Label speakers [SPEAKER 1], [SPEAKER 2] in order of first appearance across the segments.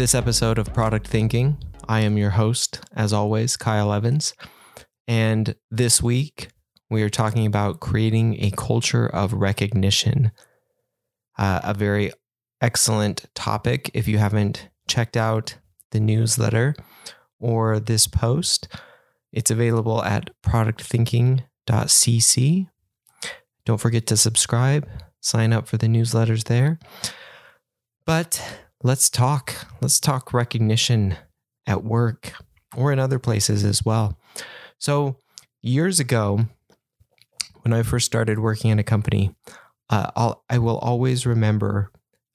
[SPEAKER 1] This episode of Product Thinking. I am your host, as always, Kyle Evans. And this week, we are talking about creating a culture of recognition. Uh, a very excellent topic. If you haven't checked out the newsletter or this post, it's available at productthinking.cc. Don't forget to subscribe, sign up for the newsletters there. But let's talk. Let's talk recognition at work or in other places as well. So, years ago, when I first started working in a company, uh, I'll, I will always remember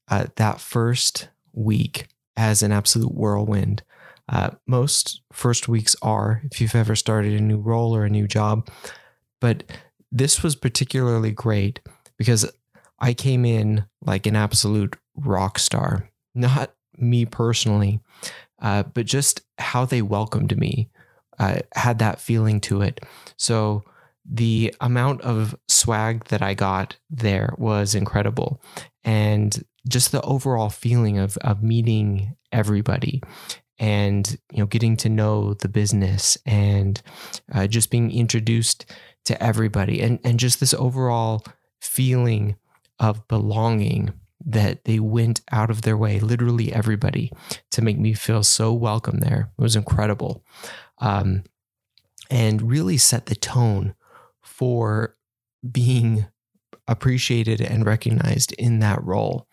[SPEAKER 1] uh, that first week as an absolute whirlwind. Uh, most first weeks are, if you've ever started a new role or a new job. But this was particularly great because I came in like an absolute rock star. Not me personally, uh, but just how they welcomed me uh, had that feeling to it. So the amount of swag that I got there was incredible. And just the overall feeling of, of meeting everybody and you know getting to know the business and uh, just being introduced to everybody and, and just this overall feeling of belonging that they went out of their way, literally everybody, to make me feel so welcome there. It was incredible. Um, and really set the tone for being appreciated and recognized in that role.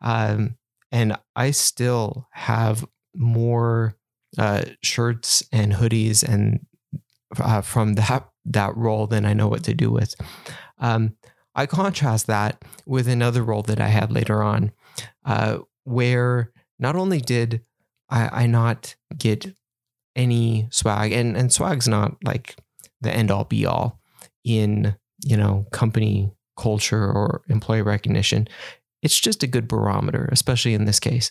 [SPEAKER 1] Um, and I still have more uh, shirts and hoodies and uh, from that that role than I know what to do with. Um, I contrast that with another role that I had later on, uh, where not only did I, I, not get any swag, and, and swag's not like the end all be all in, you know, company culture or employee recognition. It's just a good barometer, especially in this case.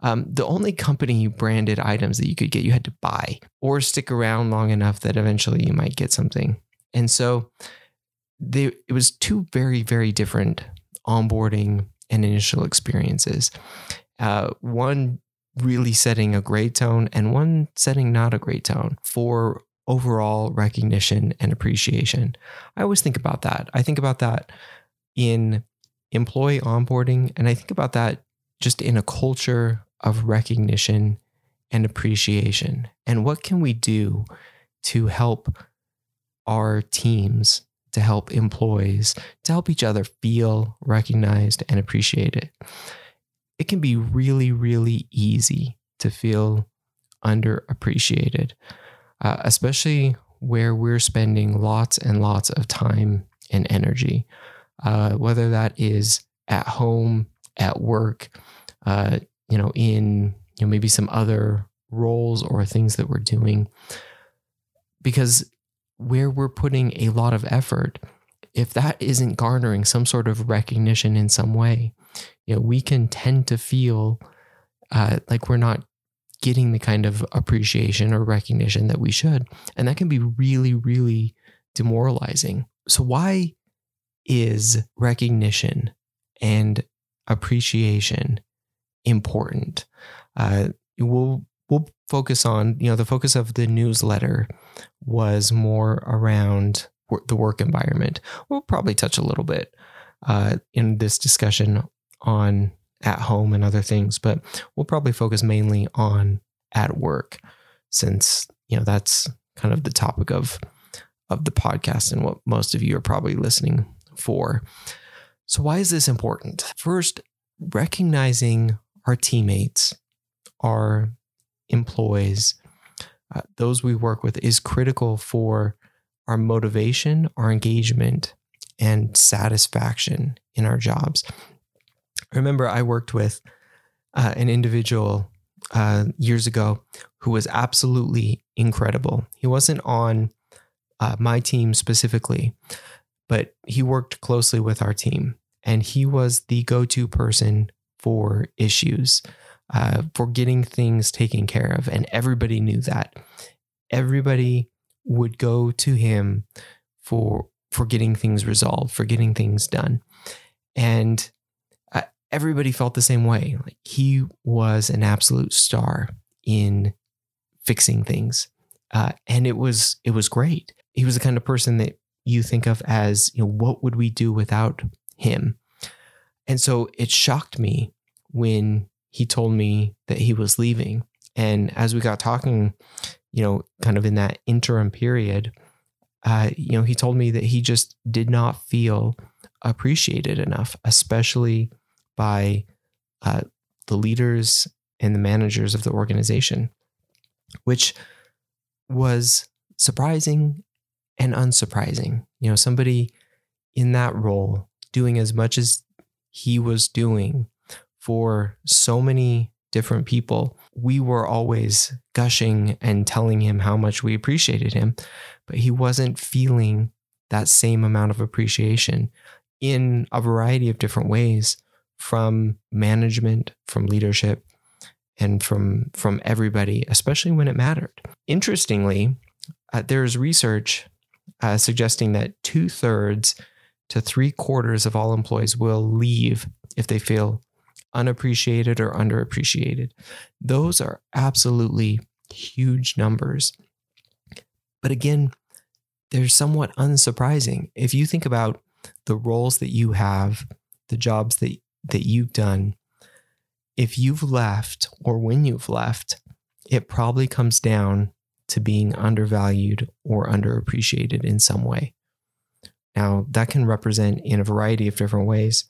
[SPEAKER 1] Um, the only company branded items that you could get, you had to buy or stick around long enough that eventually you might get something. And so they, it was two very, very different onboarding and initial experiences. Uh, one really setting a great tone and one setting not a great tone for overall recognition and appreciation. I always think about that. I think about that in employee onboarding, and I think about that just in a culture of recognition and appreciation. And what can we do to help our teams to help employees, to help each other feel recognized and appreciated. It can be really, really easy to feel underappreciated, uh, especially where we're spending lots and lots of time and energy, uh, whether that is at home, at work, uh, you know, in you know maybe some other roles or things that we're doing, because where we're putting a lot of effort, if that isn't garnering some sort of recognition in some way, you know, we can tend to feel uh, like we're not getting the kind of appreciation or recognition that we should. And that can be really, really demoralizing. So, why is recognition and appreciation important? Uh, we'll we'll focus on, you know, the focus of the newsletter was more around the work environment. We'll probably touch a little bit uh, in this discussion on at home and other things, but we'll probably focus mainly on at work since, you know, that's kind of the topic of of the podcast and what most of you are probably listening for. So why is this important? First, recognizing our teammates, our employees, uh, those we work with, is critical for our motivation, our engagement, and satisfaction in our jobs. I remember I worked with uh, an individual uh, years ago who was absolutely incredible. He wasn't on uh, my team specifically, but he worked closely with our team, and he was the go to person for issues uh, for getting things taken care of. And everybody knew that. Everybody would go to him for for getting things resolved, for getting things done. And uh, everybody felt the same way. Like he was an absolute star in fixing things, uh, and it was it was great. He was the kind of person that you think of as you know what would we do without him, and so it shocked me when he told me that he was leaving. And as we got talking, you know, kind of in that interim period, uh, you know, he told me that he just did not feel appreciated enough, especially by uh, the leaders and the managers of the organization, which was surprising and unsurprising. You know, somebody in that role doing as much as he was doing for so many different people, we were always gushing and telling him how much we appreciated him, but he wasn't feeling that same amount of appreciation in a variety of different ways from management, from leadership, and from from everybody, especially when it mattered. Interestingly, uh, there's research uh, suggesting that two thirds to three quarters of all employees will leave if they feel unappreciated or underappreciated. Those are absolutely huge numbers. But again, they're somewhat unsurprising. If you think about the roles that you have, the jobs that, that you've done, if you've left or when you've left, it probably comes down to being undervalued or underappreciated in some way. Now, that can represent in a variety of different ways,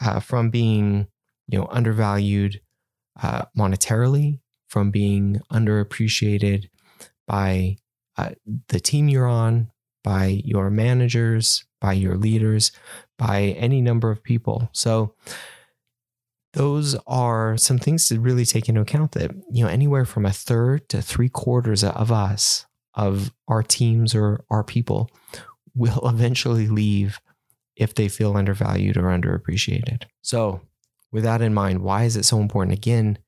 [SPEAKER 1] uh, from being, you know, undervalued uh, monetarily, from being underappreciated by uh, the team you're on, by your managers, by your leaders, by any number of people. So those are some things to really take into account that, you know, anywhere from a third to three quarters of us, of our teams or our people, will eventually leave if they feel undervalued or underappreciated. So, with that in mind, why is it so important? Again,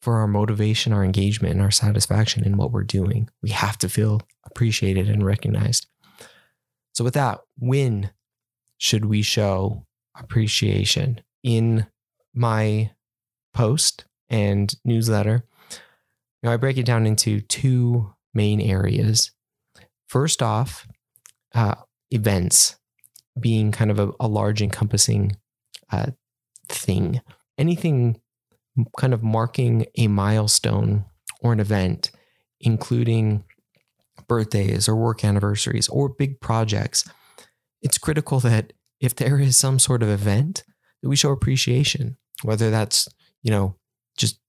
[SPEAKER 1] for our motivation, our engagement, and our satisfaction in what we're doing, we have to feel appreciated and recognized. So, with that, when should we show appreciation? In my post and newsletter, now I break it down into two main areas. First off, uh, events being kind of a, a large encompassing uh, thing. Anything kind of marking a milestone or an event, including birthdays or work anniversaries or big projects, it's critical that if there is some sort of event, that we show appreciation, whether that's, you know, just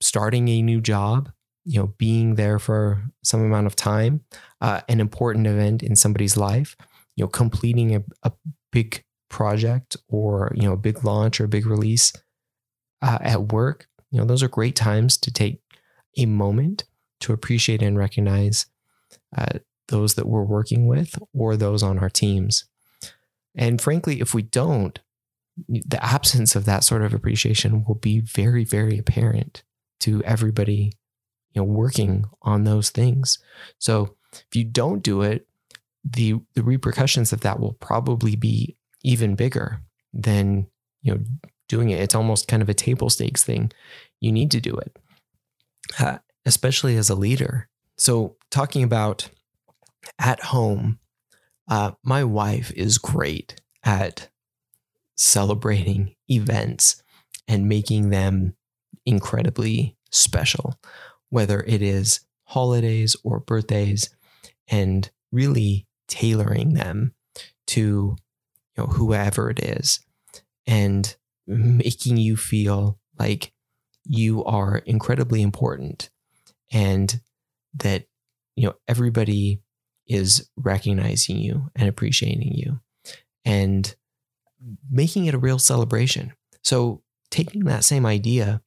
[SPEAKER 1] starting a new job, you know, being there for some amount of time, uh, an important event in somebody's life, you know, completing a, a big project or, you know, a big launch or a big release uh, at work, you know, those are great times to take a moment to appreciate and recognize uh, those that we're working with or those on our teams. And frankly, if we don't, the absence of that sort of appreciation will be very, very apparent to everybody, you know, working on those things. So if you don't do it, the the repercussions of that will probably be even bigger than you know doing it. It's almost kind of a table stakes thing. You need to do it, uh, especially as a leader. So talking about at home, uh, my wife is great at celebrating events and making them incredibly special, whether it is holidays or birthdays, and really tailoring them to you know whoever it is and making you feel like you are incredibly important and that you know everybody is recognizing you and appreciating you and making it a real celebration. So, taking that same idea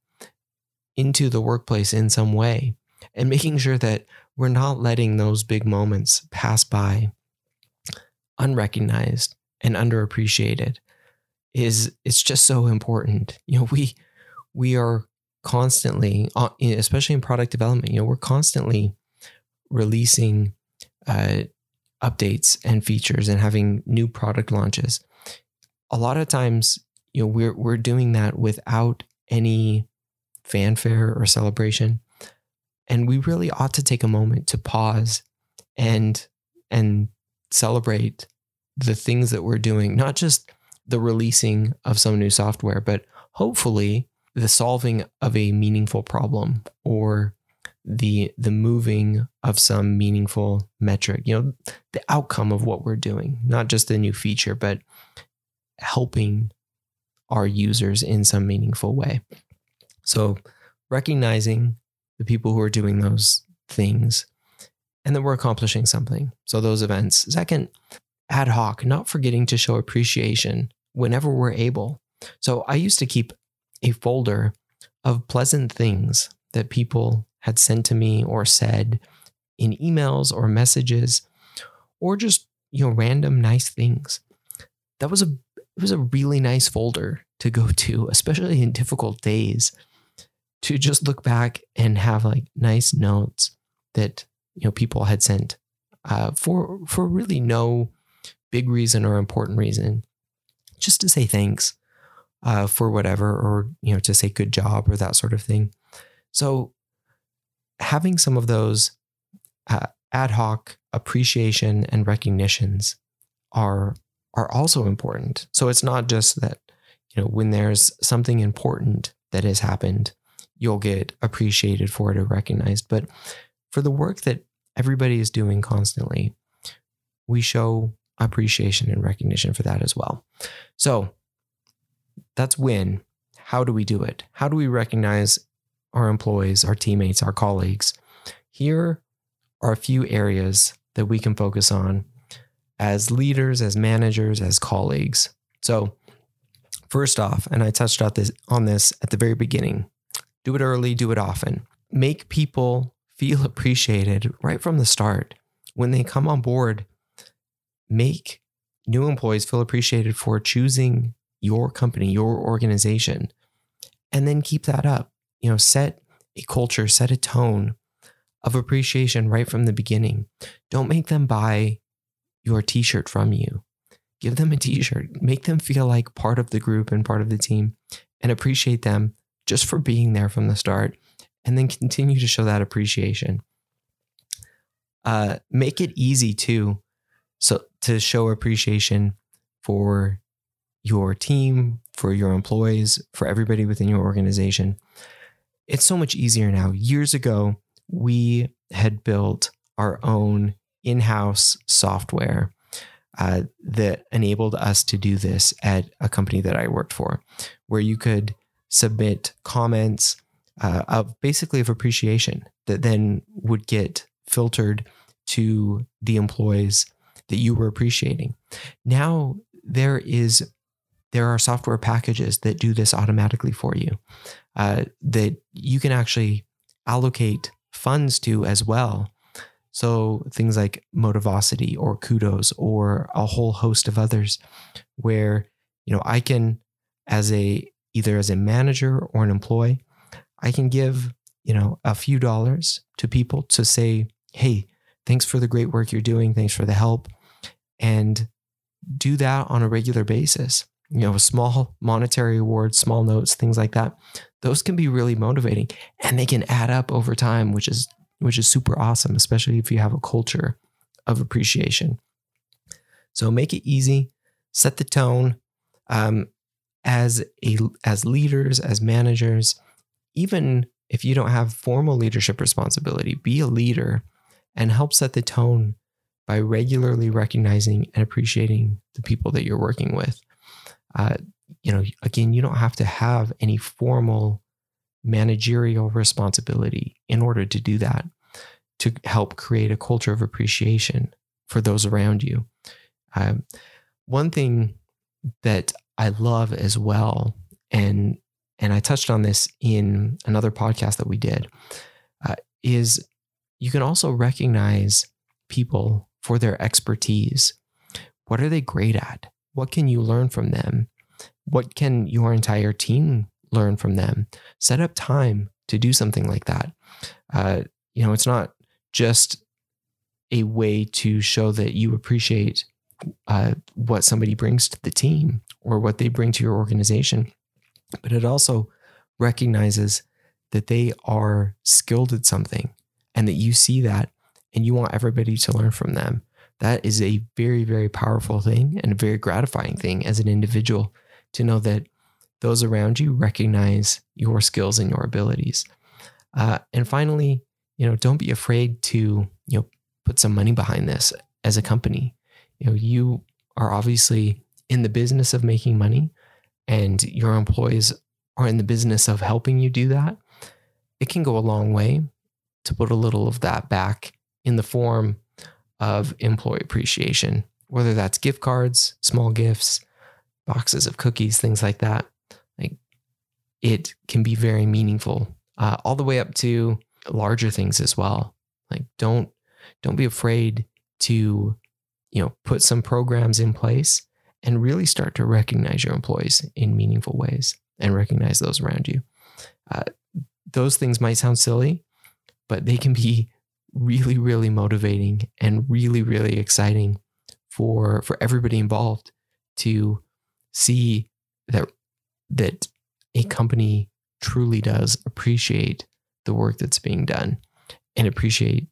[SPEAKER 1] into the workplace in some way and making sure that we're not letting those big moments pass by unrecognized and underappreciated is it's just so important. You know, we we are constantly, uh, especially in product development, you know, we're constantly releasing uh, updates and features and having new product launches. A lot of times, you know, we're we're doing that without any fanfare or celebration. And we really ought to take a moment to pause and and celebrate the things that we're doing, not just the releasing of some new software, but hopefully the solving of a meaningful problem or the the moving of some meaningful metric you know the outcome of what we're doing not just a new feature but helping our users in some meaningful way. So recognizing the people who are doing those things and that we're accomplishing something. So those events. Second ad hoc not forgetting to show appreciation whenever we're able. So i used to keep a folder of pleasant things that people had sent to me or said in emails or messages or just you know random nice things. That was a it was a really nice folder to go to especially in difficult days to just look back and have like nice notes that you know people had sent uh, for for really no big reason or important reason just to say thanks uh, for whatever or you know to say good job or that sort of thing so having some of those uh, ad hoc appreciation and recognitions are are also important. So it's not just that you know when there's something important that has happened, you'll get appreciated for it or recognized, but for the work that everybody is doing constantly, we show appreciation and recognition for that as well. So that's when. How do we do it? How do we recognize our employees, our teammates, our colleagues. Here are a few areas that we can focus on as leaders, as managers, as colleagues. So, first off, and I touched on this, on this at the very beginning do it early, do it often. Make people feel appreciated right from the start. When they come on board, make new employees feel appreciated for choosing your company, your organization, and then keep that up you know, set a culture, set a tone of appreciation right from the beginning. Don't make them buy your t shirt from you. Give them a t shirt, make them feel like part of the group and part of the team, and appreciate them just for being there from the start. And then continue to show that appreciation. Uh, make it easy too, so to show appreciation for your team, for your employees, for everybody within your organization it's so much easier now. Years ago, we had built our own in house software uh, that enabled us to do this at a company that I worked for, where you could submit comments uh, of basically of appreciation that then would get filtered to the employees that you were appreciating. Now there is there are software packages that do this automatically for you uh, that you can actually allocate funds to as well. So things like Motivosity or Kudos or a whole host of others, where you know I can, as a either as a manager or an employee, I can give you know a few dollars to people to say, hey, thanks for the great work you're doing, thanks for the help, and do that on a regular basis you know, a small monetary awards, small notes, things like that. Those can be really motivating and they can add up over time, which is which is super awesome, especially if you have a culture of appreciation. So make it easy, set the tone. Um, as a as leaders, as managers, even if you don't have formal leadership responsibility, be a leader and help set the tone by regularly recognizing and appreciating the people that you're working with uh, you know, again, you don't have to have any formal managerial responsibility in order to do that, to help create a culture of appreciation for those around you. Um, one thing that I love as well, and and I touched on this in another podcast that we did, uh, is you can also recognize people for their expertise. What are they great at? What can you learn from them? What can your entire team learn from them? Set up time to do something like that. Uh, you know, it's not just a way to show that you appreciate uh, what somebody brings to the team or what they bring to your organization, but it also recognizes that they are skilled at something and that you see that and you want everybody to learn from them. That is a very, very powerful thing and a very gratifying thing as an individual to know that those around you recognize your skills and your abilities. Uh, and finally, you know, don't be afraid to, you know, put some money behind this as a company. You know, you are obviously in the business of making money and your employees are in the business of helping you do that. It can go a long way to put a little of that back in the form of employee appreciation, whether that's gift cards, small gifts, boxes of cookies, things like that. Like it can be very meaningful, uh, all the way up to larger things as well. Like don't don't be afraid to you know put some programs in place and really start to recognize your employees in meaningful ways and recognize those around you. Uh, those things might sound silly, but they can be really, really motivating and really, really exciting for for everybody involved to see that that a company truly does appreciate the work that's being done and appreciate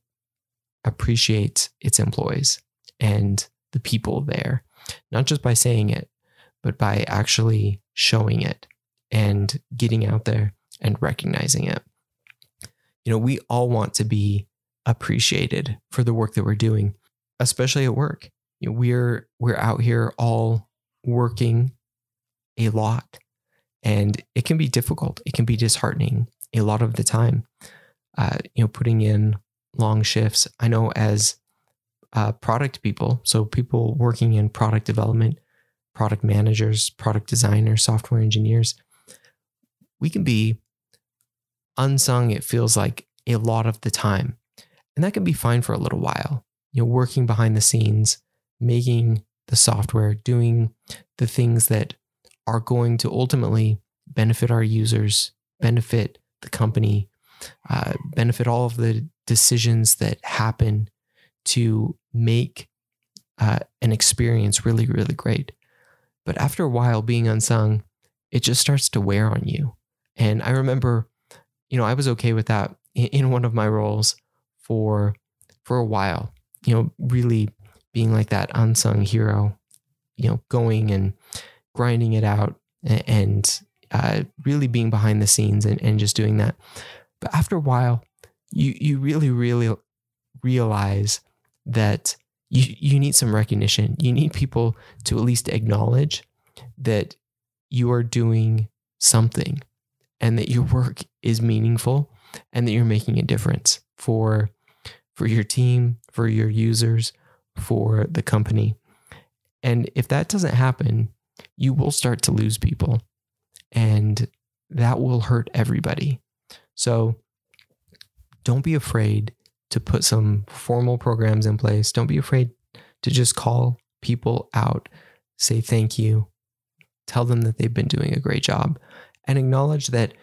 [SPEAKER 1] appreciates its employees and the people there not just by saying it but by actually showing it and getting out there and recognizing it. You know we all want to be appreciated for the work that we're doing especially at work. You know, we're we're out here all working a lot and it can be difficult. It can be disheartening a lot of the time. Uh, you know putting in long shifts. I know as uh, product people. So people working in product development product managers product designers software engineers. We can be unsung it feels like a lot of the time. And that can be fine for a little while. You know working behind the scenes making the software doing the things that are going to ultimately benefit our users, benefit the company, uh, benefit all of the decisions that happen to make uh, an experience really, really great. But after a while, being unsung, it just starts to wear on you. And I remember, you know, I was okay with that in, one of my roles for for a while. You know, really being like that unsung hero. You know, going and grinding it out and uh, really being behind the scenes and, and just doing that. But after a while, you you really really realize that you you need some recognition. You need people to at least acknowledge that you are doing something and that your work is meaningful and that you're making a difference for for your team, for your users, for the company. And if that doesn't happen, you will start to lose people and that will hurt everybody. So don't be afraid to put some formal programs in place. Don't be afraid to just call people out, say thank you, tell them that they've been doing a great job, and acknowledge that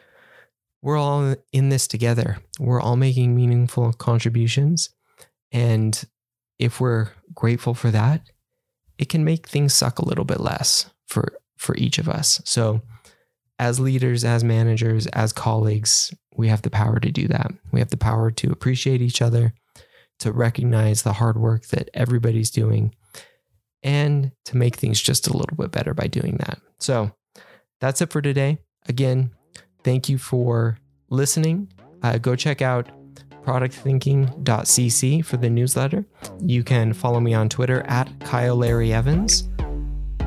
[SPEAKER 1] we're all in this together. We're all making meaningful contributions. And if we're grateful for that, it can make things suck a little bit less for for each of us. So as leaders, as managers, as colleagues, we have the power to do that. We have the power to appreciate each other, to recognize the hard work that everybody's doing, and to make things just a little bit better by doing that. So that's it for today. Again, thank you for listening. Uh, go check out productthinking.cc for the newsletter. You can follow me on Twitter at Kyle Larry Evans.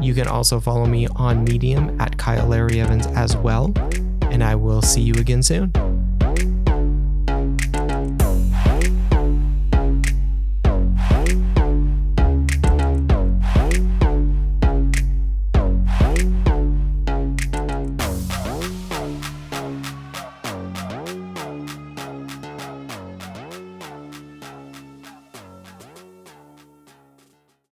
[SPEAKER 1] You can also follow me on Medium at Kyle Larry Evans as well. And I will see you again soon.